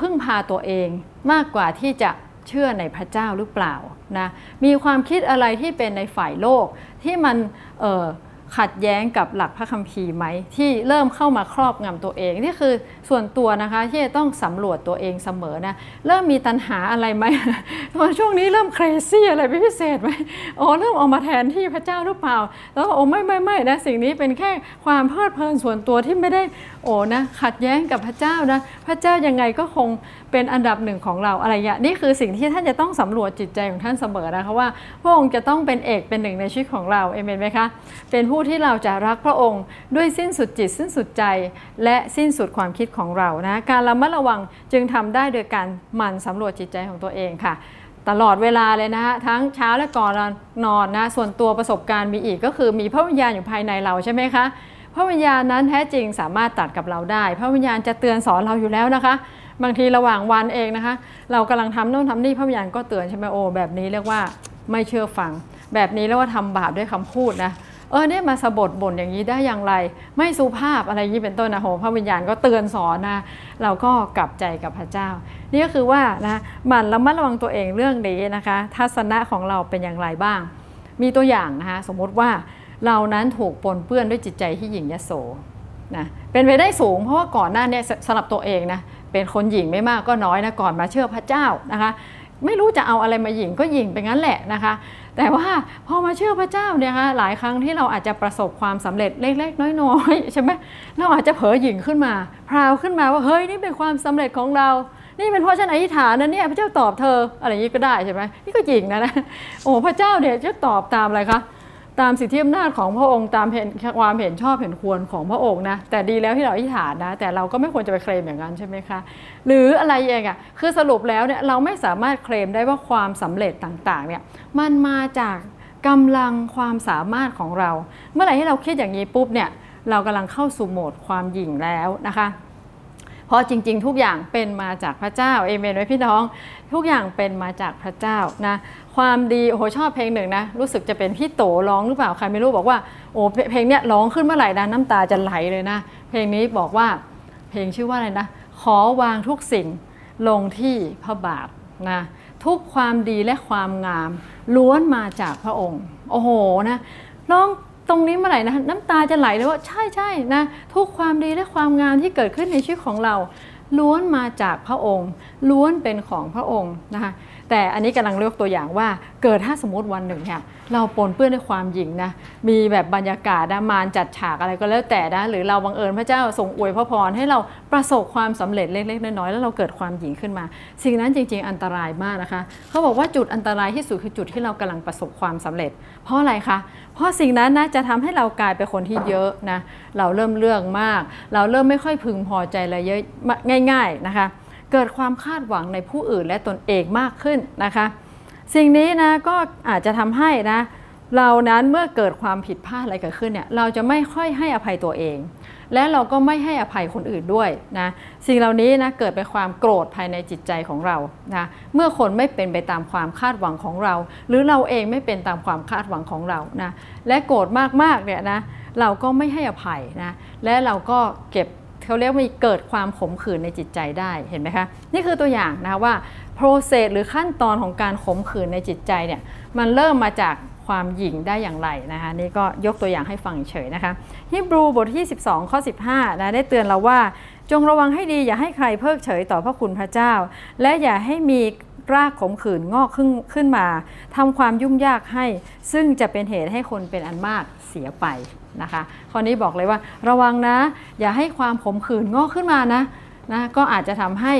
พึ่งพาตัวเองมากกว่าที่จะเชื่อในพระเจ้าหรือเปล่านะมีความคิดอะไรที่เป็นในฝ่ายโลกที่มันเขัดแย้งกับหลักพระคัมภีร์ไหม ที่เริ่มเข้ามาครอบงำตัวเองนี่คือส่วนตัวนะคะที่จะต้องสำรวจตัวเองเสมอนะเริ่มมีตัณหาอะไรไหมตอนช่วงนี้เริ่มเครซี่อะไรเป็นพิเศษไหมโอ้เริ่มเอามาแทนที่พระเจ้าหรือเปล่า แล้วโอ้ไม่ไม่ไม่นะสิ่งนี้เป็นแค่ความเพลิดเพลินส่วนตัวที่ไม่ได้โอ้นะขัดแย้งกับพระเจ้านะพระเจ้ายังไงก็คง เป็นอันดับหนึ่งของเราอะไรอย่างนี้คือสิ่งที่ท่านจะต้องสำรวจจิตใจของท่านเสมอนะคะว่า พระองค์จะต้องเป็นเอกเป็นหนึ่งในชีวิตของเราเอเมนไหมคะเป็นผู้ที่เราจะรักพระองค์ ด้วยสิ้นสุดจิตสิ้นสุดใจ และสิ้นสุดความคิดของเรานะการระมัดระวังจึงทำได้โดยการหมั่นสำรวจจิตใจของตัวเองค่ะตลอดเวลาเลยนะฮะทั้งเช้าและก่อนนอนนะส่วนตัวประสบการณ์มีอีกก็คือมีพระวิญญาณอยู่ภายในเราใช่ไหมคะพระวิญญาณนั้นแท้จริงสามารถตัดกับเราได้ พระวิญญาณจะเตือนสอนเราอยู่แล้วนะคะ บางทีระหว่างวันเองนะคะ เรากำลังทำโน่นทำนี่พระวิญญาณก็เตือนใช่ไหมโอ้แบบนี้เรียกว่าไม่เชื่อฟัง แบบนี้เรียกว่าทำบาปด้วยคำพูดนะเออเนี่ยมาสะบดบ่นอย่างนี้ได้อย่างไร ไม่สุภาพอะไรอย่างนี้เป็นต้นนะโหพระวิญญาณก็เตือนสอนนะเราก็กลับใจกับพระเจ้า นี่ก็คือว่านะมันระมัดระวังตัวเองเรื่องนี้นะคะ ทัศนะของเราเป็นอย่างไรบ้าง มีตัวอย่างนะคะสมมติว่าเรานั้นถูกปนเปื้อนด้วยจิตใจที่หยิ่งยโสนะเป็นไปได้สูงเพราะว่าก่อนหน้านี้สำหรับตัวเองนะ เป็นคนหยิ่งไม่มากก็น้อยนะก่อนมาเชื่อพระเจ้านะคะ ไม่รู้จะเอาอะไรมาหยิ่งก็หยิ่งไปงั้นแหละนะคะ แต่ว่าพอมาเชื่อพระเจ้าเนี่ยคะหลายครั้งที่เราอาจจะประสบความสำเร็จเล็กๆน้อยๆใช่ไหมเราอาจจะเผลอหยิ่งขึ้นมาพราวขึ้นมาว่าเฮ้ยนี่เป็นความสำเร็จของเรานี่เป็นเพราะฉันอธิษฐานนะเนี่ยพระเจ้าตอบเธออะไรอย่างนี้ก็ได้ใช่ไหมนี่ก็หยิ่งนะนะโอ้พระเจ้าเนี่ยจะตอบตามอะไรคะ ตามสิทธิอำนาจของพระองค์ตามเห็นความเห็นชอบเห็นควรของพระองค์นะแต่ดีแล้วที่เราอธิษฐานนะแต่เราก็ไม่ควรจะไปเคลมอย่างนั้นใช่ไหมคะหรืออะไรเองอะ่ะคือสรุปแล้วเนี่ยเราไม่สามารถเคลมได้ว่าความสำเร็จต่างๆเนี่ยมันมาจากกำลังความสามารถของเรา เมื่อไหร่ที่เราคิดอย่างนี้ปุ๊บเนี่ยเรากำลังเข้าสู่โหมดความหยิ่งแล้วนะคะเพราะจริงๆ ทุกอย่างเป็นมาจากพระเจ้าเอเมนไว้พี่น้อง ทุกอย่างเป็นมาจากพระเจ้านะ ความดีโอ้โหชอบเพลงหนึ่งนะ รู้สึกจะเป็นพี่โตร้องหรือเปล่าใครไม่รู้บอกว่าโอ้เพลงเนี้ยร้องขึ้นเมื่อไหร่นะน้ำตาจะไหลเลยนะ เพลงนี้บอกว่าเพลงชื่อว่าอะไรนะ ขอวางทุกสิ่งลงที่พระบาทนะทุกความดีและความงาม ล้วนมาจากพระองค์ โอ้โหนะร้องตรงนี้เมื่อไหร่นะน้ำตาจะไหลเลยว่าใช่ใช่นะทุกความดีและความงามที่เกิดขึ้นในชีวิตของเรา ล้วนมาจากพระองค์ ล้วนเป็นของพระองค์นะคะ แต่อันนี้กำลังเลือกตัวอย่างว่าเกิดถ้าสมมติวันหนึ่งเนี่ยเราปนเปื้อนด้วยความหยิ่งนะมีแบบบรรยากาศนะมารจัดฉากอะไรก็แล้วแต่นะหรือเราบังเอิญพระเจ้าทรงอวยพระพรให้เราประสบความสำเร็จเล็กๆน้อยๆแล้วเราเกิดความหยิ่งขึ้นมา สิ่งนั้นจริง ๆ อันตรายมากนะคะเขาบอกว่าจุดอันตรายที่สุดคือจุดที่เรากำลังประสบความสำเร็จ เพราะอะไรคะเพราะสิ่งนั้นนะจะทำให้เรากลายเป็นคนที่เยอะนะเราเริ่มเรื่องมาก เราเริ่มไม่ค่อยพึงพอใจอะไรเยอะง่าย ๆนะคะ เกิดความคาดหวังในผู้อื่นและตนเองมากขึ้นนะคะ สิ่งนี้นะก็อาจจะทำให้นะเรานั้นเมื่อเกิดความผิดพลาดอะไรเกิดขึ้นเนี่ยเราจะไม่ค่อยให้อภัยตัวเอง และเราก็ไม่ให้อภัยคนอื่นด้วยนะสิ่งเหล่านี้นะเกิดเป็นความโกรธภายในจิตใจของเรานะเมื่อคนไม่เป็นไปตามความคาดหวังของเรา หรือเราเองไม่เป็นตามความคาดหวังของเรานะและโกรธมากๆเนี่ยนะเราก็ไม่ให้อภัยนะและเราก็เก็บ เขาเรียกว่าเกิดความขมขื่นในจิตใจได้เห็นไหมคะนี่คือตัวอย่างนะคะว่า process หรือขั้นตอนของการขมขื่นในจิตใจเนี่ยมันเริ่มมาจากความหยิ่งได้อย่างไรนะคะนี่ก็ยกตัวอย่างให้ฟังเฉยนะคะฮิบรูบทที่ 12 ข้อ 15นะได้เตือนเราว่า จงระวังให้ดีอย่าให้ใครเพิกเฉยต่อพระคุณพระเจ้า และอย่าให้มีรากขมขื่นงอกขึ้นขึ้นมาทำความยุ่งยากให้ ซึ่งจะเป็นเหตุให้คนเป็นอันมาก เสียไปนะคะข้อนี้บอกเลยว่าระวังนะ อย่าให้ความขมขื่นงอกขึ้นมานะนะก็อาจจะทำให้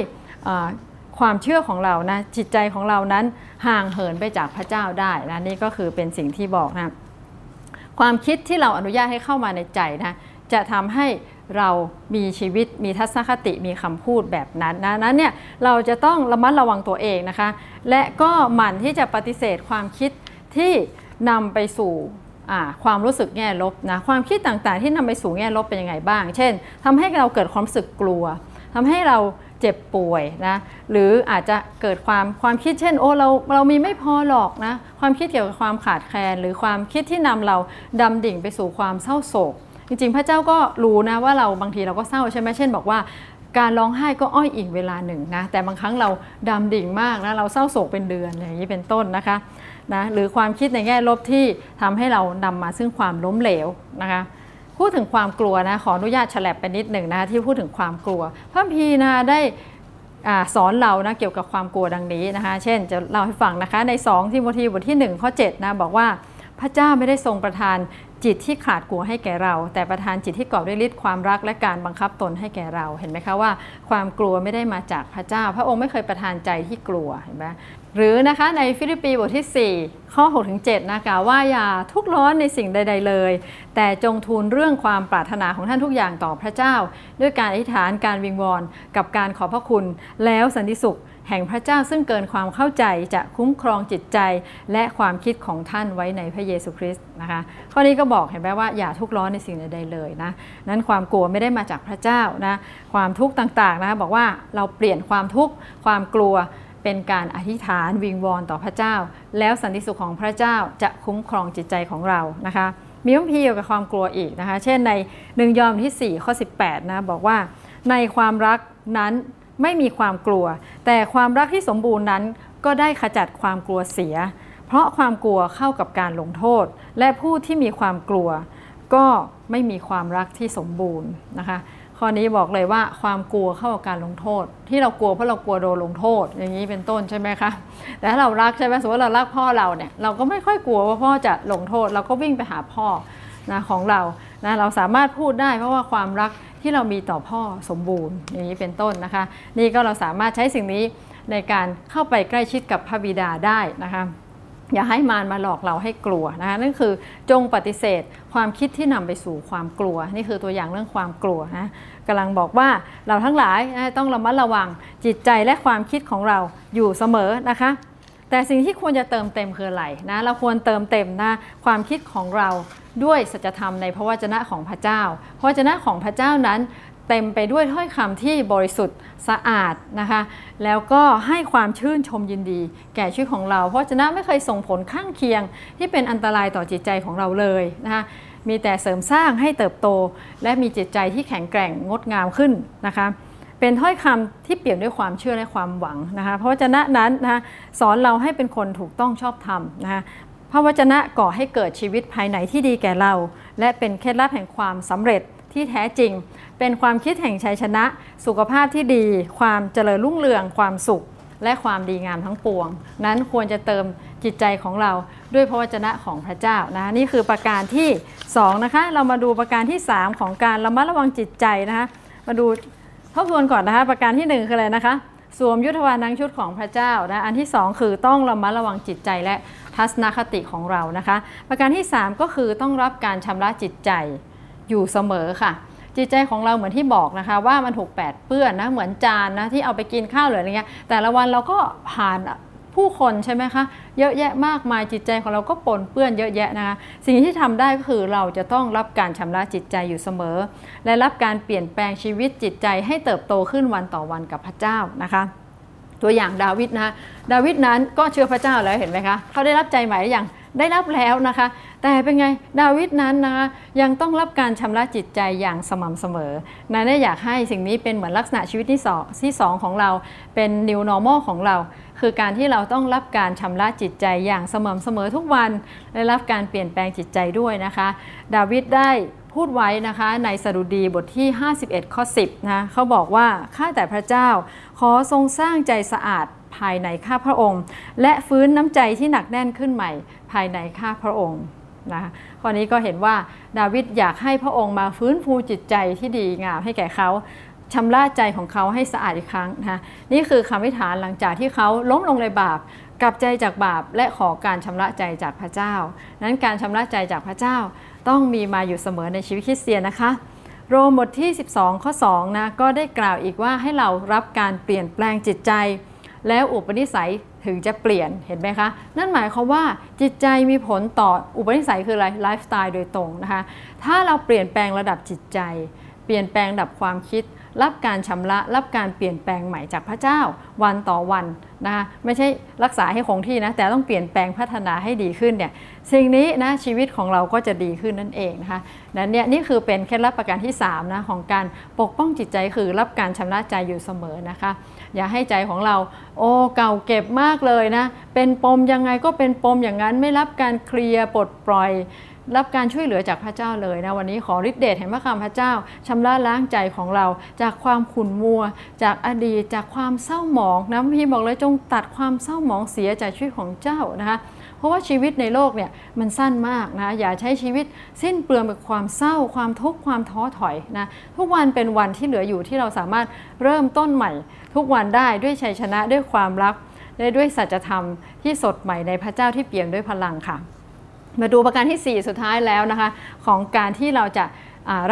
ความเชื่อของเรานะจิตใจของเรานั้นห่างเหินไปจากพระเจ้าได้นะนี่ก็คือเป็นสิ่งที่บอกนะความคิดที่เราอนุญาตให้เข้ามาในใจนะจะทำให้เรามีชีวิตมีทัศนคติมีคำพูดแบบนั้นนะนั้นเนี่ยเราจะต้องระมัดระวังตัวเองนะคะ และก็หมั่นที่จะปฏิเสธความคิดที่นำไปสู่ ความรู้สึกแง่ลบนะความคิดต่างๆ ที่นำไปสู่แง่ลบเป็นยังไงบ้าง เช่นทำให้เราเกิดความรู้สึกกลัวทำให้เราเจ็บป่วยนะหรืออาจจะเกิดความความคิดเช่น โอ้เราเรามีไม่พอหรอกนะความคิดเกี่ยวกับความขาดแคลน หรือความคิดที่นำเราดำดิ่งไปสู่ความเศร้าโศก จริงๆ พระเจ้าก็รู้นะว่าเราบางทีเราก็เศร้าใช่ไหมเช่น บอกว่าการร้องไห้ก็อ้อยอิงเวลาหนึ่งนะแต่บางครั้งเราดำดิ่งมากนะเราเศร้าโศกเป็นเดือนอย่างนี้เป็นต้นนะคะ นะหรือความคิดในแง่ลบที่ทำให้เรานำมาซึ่งความล้มเหลวนะคะพูดถึงความกลัวนะขออนุญาตฉลบไปนิดหนึ่งนะคะที่พูดถึงความกลัวพระพีนะได้อสอนเรานะเกี่ยวกับความกลัวดังนี้นะคะ เช่นจะเล่าให้ฟังนะคะ ใน 2ทิโมธีบทที่ 1 ข้อ7นะบอกว่าพระเจ้าไม่ได้ทรงประทานจิตที่ขาดกลัวให้แก่เรา แต่ประทานจิตที่กอบด้วยฤทธิ์ความรักและการบังคับตนให้แก่เราเห็นไหมคะว่า ความกลัวไม่ได้มาจากพระเจ้า พระองค์ไม่เคยประทานใจที่กลัวเห็นไหม หรือนะคะในฟิลิปปีบทที่ 4 ข้อ6ถึง7นะกล่าวว่าอย่าทุกร้อนในสิ่งใด ๆเลย แต่จงทูลเรื่องความปรารถนาของท่านทุกอย่างต่อพระเจ้า ด้วยการอธิษฐานการวิงวอนกับการขอพระคุณ แล้วสันติสุข แห่งพระเจ้าซึ่งเกินความเข้าใจจะคุ้มครองจิตใจ และความคิดของท่านไว้ในพระเยซูคริสต์นะคะ ข้อนี้ก็บอกเห็นไหมว่าอย่าทุกข์ร้อนในสิ่งใดๆเลยนะนั้นความกลัวไม่ได้มาจากพระเจ้านะความทุกข์ต่างๆนะคะบอกว่าเราเปลี่ยนความทุกข์ความกลัว เป็นการอธิษฐานวิงวอนต่อพระเจ้า แล้วสันติสุขของพระเจ้าจะคุ้มครองจิตใจของเรานะคะมีพระพีเกี่ยวกับความกลัวอีกนะคะ เช่นในหนึ่งยอห์นที่ 4 ข้อ 18 นะ บอกว่าในความรักนั้นไม่มีความกลัว แต่ความรักที่สมบูรณ์นั้นก็ได้ขจัดความกลัวเสีย เพราะความกลัวเข้ากับการลงโทษ และผู้ที่มีความกลัว ก็ไม่มีความรักที่สมบูรณ์นะคะ ข้อนี้บอกเลยว่าความกลัวเข้ากับการลงโทษ ที่เรากลัวเพราะเรากลัวโดนลงโทษ อย่างนี้เป็นต้นใช่ไหมคะแต่ถ้าเรารักใช่ไหมสมมติเรารักพ่อเราเนี่ยเราก็ไม่ค่อยกลัวว่าพ่อจะลงโทษ เราก็วิ่งไปหาพ่อนะของเรานะเราสามารถพูดได้เพราะว่าความรักที่เรามีต่อพ่อสมบูรณ์อย่างนี้เป็นต้นนะคะ นี่ก็เราสามารถใช้สิ่งนี้ในการเข้าไปใกล้ชิดกับพระบิดาได้นะคะ อย่าให้มารมาหลอกเราให้กลัวนะคะนั่นคือจงปฏิเสธความคิดที่นำไปสู่ความกลัว นี่คือตัวอย่างเรื่องความกลัวนะกำลังบอกว่าเราทั้งหลายต้องระมัดระวังจิตใจและความคิดของเราอยู่เสมอนะคะ แต่สิ่งที่ควรจะเติมเต็มคืออะไรนะเราควรเติมเต็มนะความคิดของเราด้วยสัจธรรมในพระวจนะของพระเจ้า พระวจนะของพระเจ้านั้น เต็มไปด้วยถ้อยคำที่บริสุทธิ์สะอาดนะคะ แล้วก็ให้ความชื่นชมยินดี แก่ชีวิตของเรา เพราะวจนะไม่เคยส่งผลข้างเคียง ที่เป็นอันตรายต่อจิตใจของเราเลยนะคะมีแต่เสริมสร้างให้เติบโต และมีจิตใจที่แข็งแกร่งงดงามขึ้นนะคะ เป็นถ้อยคำที่เปี่ยมด้วยความเชื่อและความหวังนะคะเพราะวจนะนั้นนะคะสอนเราให้เป็นคนถูกต้องชอบธรรมนะคะพระวจนะก่อให้เกิดชีวิตภายในที่ดีแก่เรา และเป็นเคล็ดลับแห่งความสำเร็จที่แท้จริง เป็นความคิดแห่งชัยชนะ สุขภาพที่ดี ความเจริญรุ่งเรือง ความสุข และความดีงามทั้งปวง นั้นควรจะเติมจิตใจของเราด้วยพระวจนะของพระเจ้านะนี่คือประการที่2นะคะเรามาดูประการที่ 3 ของการระมัดระวังจิตใจนะคะมาดูทบทวนก่อนนะคะประการที่1คืออะไรนะคะสวมยุทธวานังชุดของพระเจ้านะอันที่ 2 คือต้องระมัดระวังจิตใจและทัศนคติของเรานะคะ ประการที่ 3 ก็คือต้องรับการชำระจิตใจอยู่เสมอค่ะ จิตใจของเราเหมือนที่บอกนะคะว่ามันถูกแปดเปื้อนนะเหมือนจานนะที่เอาไปกินข้าวหรืออะไรเงี้ยแต่ละวันเราก็ผ่านผู้คนใช่ไหมคะเยอะแยะมากมายจิตใจของเราก็ปนเปื้อนเยอะแยะนะคะสิ่งที่ทำได้ก็คือเราจะต้องรับการชำระจิตใจอยู่เสมอ และรับการเปลี่ยนแปลงชีวิตจิตใจให้เติบโตขึ้นวันต่อวันกับพระเจ้านะคะตัวอย่างดาวิดนะดาวิดนั้นก็เชื่อพระเจ้าแล้วเห็นไหมคะเขาได้รับใจใหม่หรือยัง ได้รับแล้วนะคะ แต่เป็นไงดาวิดนั้นนะคะยังต้องรับการชำระจิตใจอย่างสม่ำเสมอนะได้อยากให้สิ่งนี้เป็นเหมือนลักษณะชีวิตที่สองที่สองของเราเป็น new normal ของเรา คือการที่เราต้องรับการชำระจิตใจอย่างสม่ำเสมอทุกวันและรับการเปลี่ยนแปลงจิตใจด้วยนะคะ ดาวิดได้พูดไว้นะคะในสดุดีบทที่ 51 ข้อ 10 นะเขาบอกว่า ข้าแต่พระเจ้า ขอทรงสร้างใจสะอาดภายในข้าพระองค์ และฟื้นน้ำใจที่หนักแน่นขึ้นใหม่ ภายในข้าพระองค์นะคะข้อนี้ก็เห็นว่าดาวิดอยากให้พระองค์มาฟื้นฟูจิตใจที่ดีงามให้แก่เขาชำระใจของเขาให้สะอาดอีกครั้งนะคะนี่คือคำวิฐานหลังจากที่เขาล้มลงในบาปกลับใจจากบาปและขอการชำระใจจากพระเจ้า นั้นการชำระใจจากพระเจ้าต้องมีมาอยู่เสมอในชีวิตคริสเตียนนะคะ โรมบทที่ 12 ข้อ2นะก็ได้กล่าวอีกว่าให้เรารับการเปลี่ยนแปลงจิตใจ แล้วอุปนิสัย ถึงจะเปลี่ยนเห็นไหมคะ นั่นหมายความว่าจิตใจมีผลต่ออุปนิสัยคืออะไรไลฟ์สไตล์โดยตรงนะคะ ถ้าเราเปลี่ยนแปลงระดับจิตใจ เปลี่ยนแปลงระดับความคิด รับการชำระ รับการเปลี่ยนแปลงใหม่จากพระเจ้า วันต่อวันนะคะไม่ใช่รักษาให้คงที่นะแต่ต้องเปลี่ยนแปลงพัฒนาให้ดีขึ้นเนี่ยสิ่งนี้นะชีวิตของเราก็จะดีขึ้นนั่นเองนะคะนั้นเนี่ยนี่คือเป็นเคล็ดลับประการที่3นะของการปกป้องจิตใจคือรับการชำระใจอยู่เสมอนะคะ อย่าให้ใจของเรา โอ้เก่าเก็บมากเลยนะ เป็นปมยังไงก็เป็นปมอย่างนั้นไม่รับการเคลียร์ปลดปล่อย รับการช่วยเหลือจากพระเจ้าเลยนะวันนี้ขอฤทธิเดชแห่งพระคำพระเจ้าชำระล้างใจของเรา จากความขุ่นมัว จากอดีตจากความเศร้าหมองนะพี่บอกเลยจงตัดความเศร้าหมองเสียจากชีวิตของเจ้านะคะเพราะว่าชีวิตในโลกเนี่ยมันสั้นมากนะอย่าใช้ชีวิตสิ้นเปลืองไปความเศร้า ความทุกข์ความท้อถอยนะทุกวันเป็นวันที่เหลืออยู่ที่เราสามารถเริ่มต้นใหม่ ทุกวันได้ด้วยชัยชนะด้วยความรัก และด้วยสัจธรรมที่สดใหม่ในพระเจ้าที่เปี่ยมด้วยพลังค่ะ มาดูประการที่ 4 สุดท้ายแล้วนะคะ ของการที่เราจะ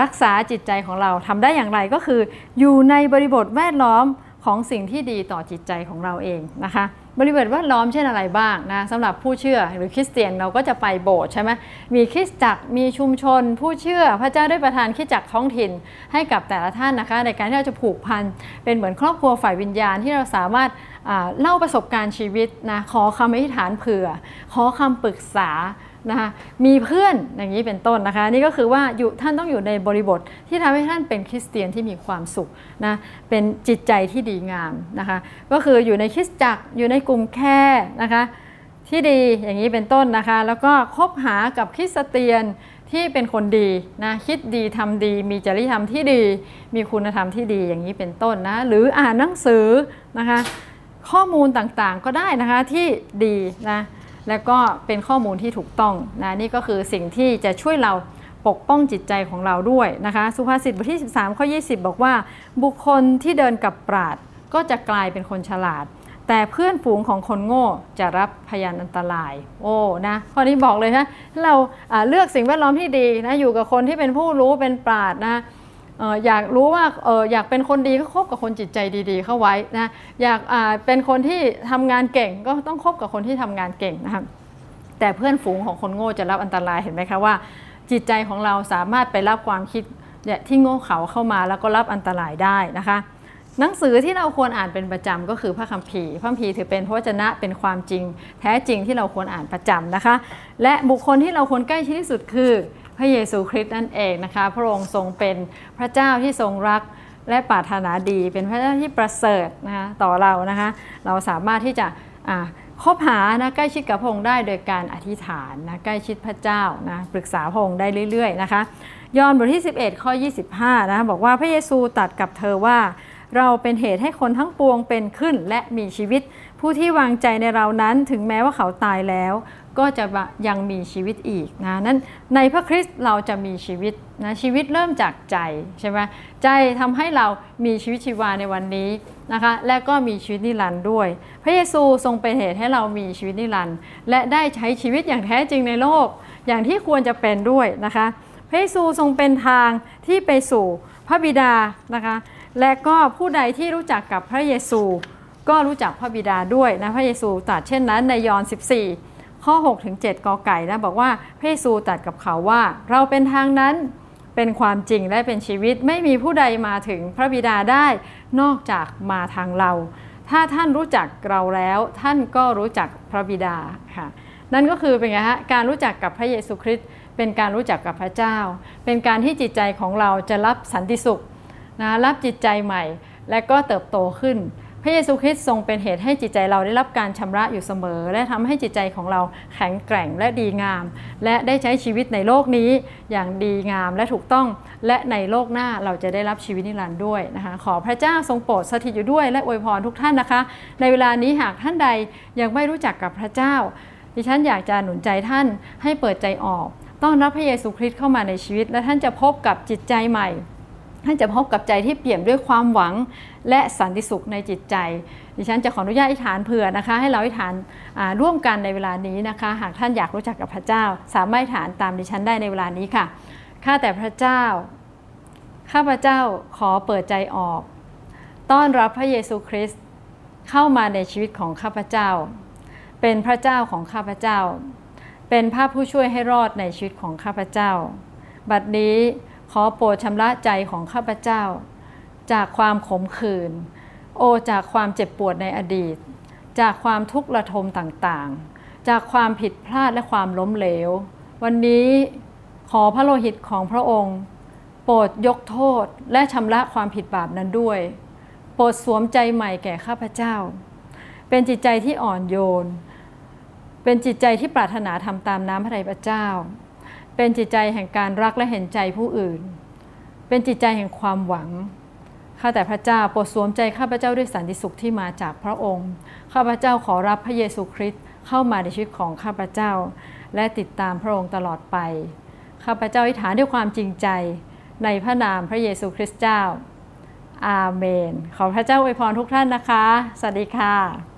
รักษาจิตใจของเราทำได้อย่างไรก็คือ อยู่ในบริบทแวดล้อมของสิ่งที่ดีต่อจิตใจของเราเองนะคะ บริเวณแวดล้อมเช่นอะไรบ้างนะสำหรับผู้เชื่อหรือคริสเตียนเราก็จะไปโบสถ์ใช่ไหมมีคริสตจักรมีชุมชน ผู้เชื่อพระเจ้าได้ประทานคริสตจักรท้องถิ่นให้กับแต่ละท่านนะคะ ในการที่เราจะผูกพันเป็นเหมือนครอบครัวฝ่ายวิญญาณที่เราสามารถเล่าประสบการณ์ชีวิตนะขอคำอธิษฐานเผื่อ ขอคำปรึกษา นะคะมีเพื่อนอย่างนี้เป็นต้นนะคะนี่ก็คือว่าอยู่ท่านต้องอยู่ในบริบทที่ทำให้ท่านเป็นคริสเตียนที่มีความสุขนะเป็นจิตใจที่ดีงามนะคะก็คืออยู่ในคริสตจักรอยู่ในกลุ่มแค่นะคะที่ดีอย่างนี้เป็นต้นนะคะ แล้วก็คบหากับคริสเตียนที่เป็นคนดีนะคิดดีทำดี มีจริยธรรมที่ดี มีคุณธรรมที่ดีอย่างนี้เป็นต้นนะหรืออ่านหนังสือนะคะข้อมูลต่างๆก็ได้นะคะที่ดีนะ และก็เป็นข้อมูลที่ถูกต้องนะนี่ก็คือสิ่งที่จะช่วยเราปกป้องจิตใจของเราด้วยนะคะสุภาษิตบทที่ 13 ข้อ 20 บอกว่า บุคคลที่เดินกับปราดก็จะกลายเป็นคนฉลาด แต่เพื่อนฝูงของคนโง่จะรับพยานอันตราย โอ้นะข้อนี้บอกเลยนะเราเลือกสิ่งแวดล้อมที่ดีนะอยู่กับคนที่เป็นผู้รู้เป็นปราดนะ อยากรู้ว่าอยากเป็นคนดีก็คบกับคนจิตใจดีๆ เข้าไว้นะอยากเป็นคนที่ทำงานเก่งก็ต้องคบกับคนที่ทำงานเก่งนะครับแต่เพื่อนฝูงของคนโง่จะรับอันตรายเห็นไหมคะว่า จิตใจของเราสามารถไปรับความคิดที่โง่เขาเข้ามาแล้วก็รับอันตรายได้นะคะหนังสือที่เราควรอ่านเป็นประจำก็คือพระคัมภีร์ พระคัมภีร์ถือเป็นพระวจนะเป็นความจริง แท้จริงที่เราควรอ่านประจำนะคะ และบุคคลที่เราควรใกล้ชิดที่สุดคือ ระเยซูคริสต์นั่นเองนะคะ พระองค์ทรงเป็นพระเจ้าที่ทรงรักและปรารถนาดี เป็นพระเจ้าที่ประเสริฐนะคะต่อเรานะคะ เราสามารถที่จะคบหานะใกล้ชิดกับพระองค์ได้โดยการอธิษฐานนะใกล้ชิดพระเจ้านะปรึกษาพระองค์ได้เรื่อยๆนะคะ ยอห์นบทที่ 11 ข้อ 25 นะบอกว่าพระเยซูตัดกับเธอว่า เราเป็นเหตุให้คนทั้งปวงเป็นขึ้นและมีชีวิต ผู้ที่วางใจในเรานั้นถึงแม้ว่าเขาตายแล้ว ก็จะยังมีชีวิตอีกนะนั้นในพระคริสต์เราจะมีชีวิตนะชีวิตเริ่มจากใจใช่ไหมใจทำให้เรามีชีวิตชีวาในวันนี้นะคะและก็มีชีวิตนิรันดร์ด้วย พระเยซูทรงเป็นเหตุให้เรามีชีวิตนิรันดร์และได้ใช้ชีวิตอย่างแท้จริงในโลก อย่างที่ควรจะเป็นด้วยนะคะพระเยซูทรงเป็นทางที่ไปสู่พระบิดานะคะและก็ผู้ใดที่รู้จักกับพระเยซู ก็รู้จักพระบิดาด้วยนะพระเยซูตรัสเช่นนั้นในยอห์น14 ข้อ6ถึง7กอไก่นะบอกว่าพระเยซูตัดกับเขาว่า เราเป็นทางนั้นเป็นความจริงและเป็นชีวิตไม่มีผู้ใดมาถึงพระบิดาได้นอกจากมาทางเรา ถ้าท่านรู้จักเราแล้ว ท่านก็รู้จักพระบิดาค่ะนั่นก็คือเป็นไงฮะการรู้จักกับพระเยซูคริสต์เป็นการรู้จักกับพระเจ้า เป็นการที่จิตใจของเราจะรับสันติสุขนะรับจิตใจใหม่ และก็เติบโตขึ้น พระเยซูคริสต์ทรงเป็นเหตุให้จิตใจเราได้รับการชำระอยู่เสมอ และทำให้จิตใจของเราแข็งแกร่งและดีงาม และได้ใช้ชีวิตในโลกนี้อย่างดีงามและถูกต้อง และในโลกหน้าเราจะได้รับชีวิตนิรันดร์ด้วยนะคะ ขอพระเจ้าทรงโปรดสถิตอยู่ด้วย และอวยพรทุกท่านนะคะ ในเวลานี้หากท่านใดยังไม่รู้จักกับพระเจ้า ดิฉันอยากจะหนุนใจท่านให้เปิดใจออก ต้อนรับพระเยซูคริสต์เข้ามาในชีวิต และท่านจะพบกับจิตใจใหม่ ท่านจะพบกับใจที่เปี่ยมด้วยความหวังและสันติสุขในจิตใจ ดิฉันจะขออนุญาตอธิษฐานเผื่อนะคะ ให้เราอธิษฐานร่วมกันในเวลานี้นะคะ หากท่านอยากรู้จักกับพระเจ้า สามารถอธิษฐานตามดิฉันได้ในเวลานี้ค่ะ ข้าแต่พระเจ้า ข้าพระเจ้าขอเปิดใจออก ต้อนรับพระเยซูคริสต์เข้ามาในชีวิตของข้าพเจ้า เป็นพระเจ้าของข้าพเจ้า เป็นพระผู้ช่วยให้รอดในชีวิตของข้าพเจ้า บัดนี้ ขอโปรดชำระใจของข้าพเจ้า จากความขมขื่น โอจากความเจ็บปวดในอดีต จากความทุกข์ระทมต่างๆ จากความผิดพลาดและความล้มเหลว วันนี้ขอพระโลหิตของพระองค์ โปรดยกโทษและชำระความผิดบาปนั้นด้วย โปรดสวมใจใหม่แก่ข้าพเจ้า เป็นจิตใจที่อ่อนโยน เป็นจิตใจที่ปรารถนาทำตามน้ำพระทัยพระเจ้า เป็นจิตใจแห่งการรักและเห็นใจผู้อื่น เป็นจิตใจแห่งความหวัง ข้าแต่พระเจ้าโปรดสวมใจข้าพระเจ้าด้วยสันติสุขที่มาจากพระองค์ ข้าพระเจ้าขอรับพระเยซูคริสต์เข้ามาในชีวิตของข้าพระเจ้า และติดตามพระองค์ตลอดไป ข้าพระเจ้าอธิษฐานด้วยความจริงใจในพระนามพระเยซูคริสต์เจ้า อาเมน ขอพระเจ้าอวยพรทุกท่านนะคะ สวัสดีค่ะ